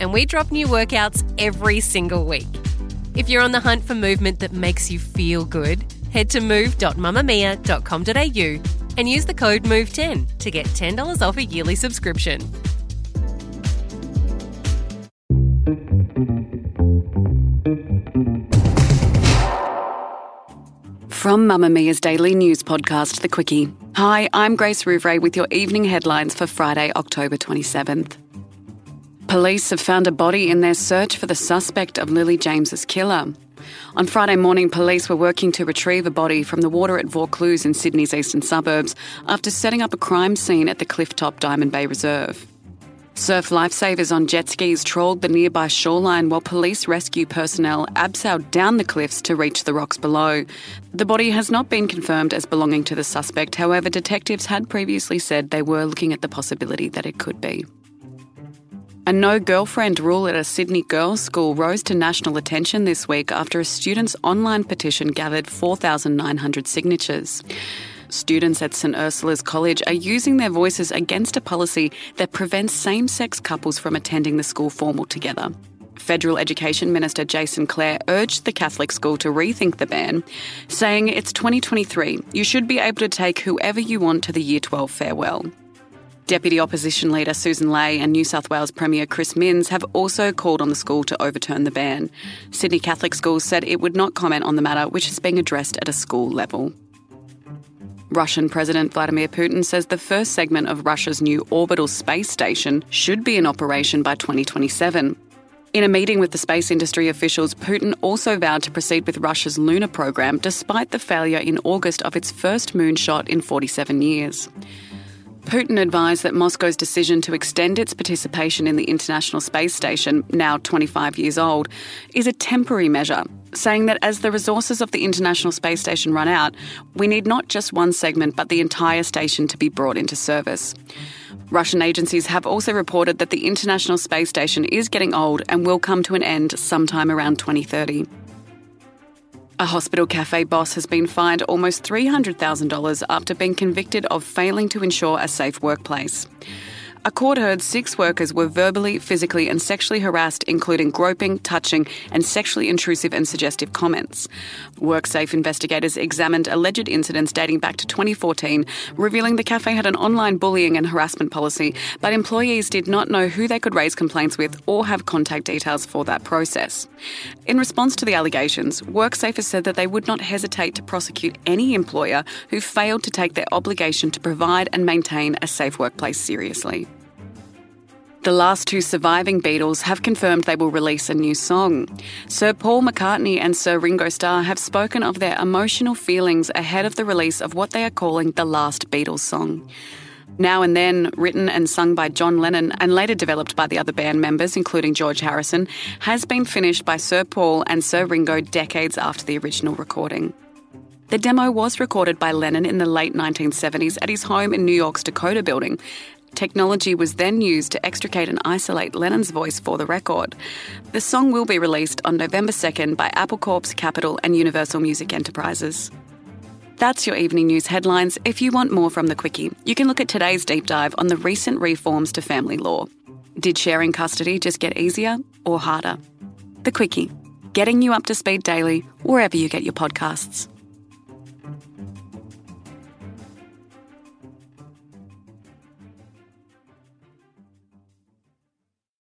and we drop new workouts every single week. If you're on the hunt for movement that makes you feel good, head to move.mamamia.com.au and use the code MOVE10 to get $10 off a yearly subscription. From Mamamia's daily news podcast, The Quicky. Hi, I'm Grace Rouvray with your evening headlines for Friday, October 27th. Police have found a body in their search for the suspect of Lilie James's killer. On Friday morning, police were working to retrieve a body from the water at Vaucluse in Sydney's eastern suburbs after setting up a crime scene at the Clifftop Diamond Bay Reserve. Surf lifesavers on jet skis trawled the nearby shoreline while police rescue personnel abseiled down the cliffs to reach the rocks below. The body has not been confirmed as belonging to the suspect, however, detectives had previously said they were looking at the possibility that it could be. A no girlfriend rule at a Sydney girls' school rose to national attention this week after a student's online petition gathered 4,900 signatures. Students at St Ursula's College are using their voices against a policy that prevents same sex couples from attending the school formal together. Federal Education Minister Jason Clare urged the Catholic school to rethink the ban, saying it's 2023, you should be able to take whoever you want to the Year 12 farewell. Deputy Opposition Leader Susan Ley and New South Wales Premier Chris Minns have also called on the school to overturn the ban. Sydney Catholic Schools said it would not comment on the matter, which is being addressed at a school level. Russian President Vladimir Putin says the first segment of Russia's new orbital space station should be in operation by 2027. In a meeting with the space industry officials, Putin also vowed to proceed with Russia's lunar program despite the failure in August of its first moonshot in 47 years. Putin advised that Moscow's decision to extend its participation in the International Space Station, now 25 years old, is a temporary measure, saying that as the resources of the International Space Station run out, we need not just one segment but the entire station to be brought into service. Russian agencies have also reported that the International Space Station is getting old and will come to an end sometime around 2030. A hospital cafe boss has been fined almost $300,000 after being convicted of failing to ensure a safe workplace. A court heard six workers were verbally, physically, and sexually harassed, including groping, touching, and sexually intrusive and suggestive comments. WorkSafe investigators examined alleged incidents dating back to 2014, revealing the cafe had an online bullying and harassment policy, but employees did not know who they could raise complaints with or have contact details for that process. In response to the allegations, WorkSafe has said that they would not hesitate to prosecute any employer who failed to take their obligation to provide and maintain a safe workplace seriously. The last two surviving Beatles have confirmed they will release a new song. Sir Paul McCartney and Sir Ringo Starr have spoken of their emotional feelings ahead of the release of what they are calling the last Beatles song. Now and Then, written and sung by John Lennon and later developed by the other band members, including George Harrison, has been finished by Sir Paul and Sir Ringo decades after the original recording. The demo was recorded by Lennon in the late 1970s at his home in New York's Dakota building Technology was then used to extricate and isolate Lennon's voice for the record. The song will be released on November 2nd by Apple Corps, Capitol and Universal Music Enterprises. That's your evening news headlines. If you want more from the Quicky, you can look at today's deep dive on the recent reforms to family law. Did sharing custody just get easier or harder? The Quicky, getting you up to speed daily wherever you get your podcasts.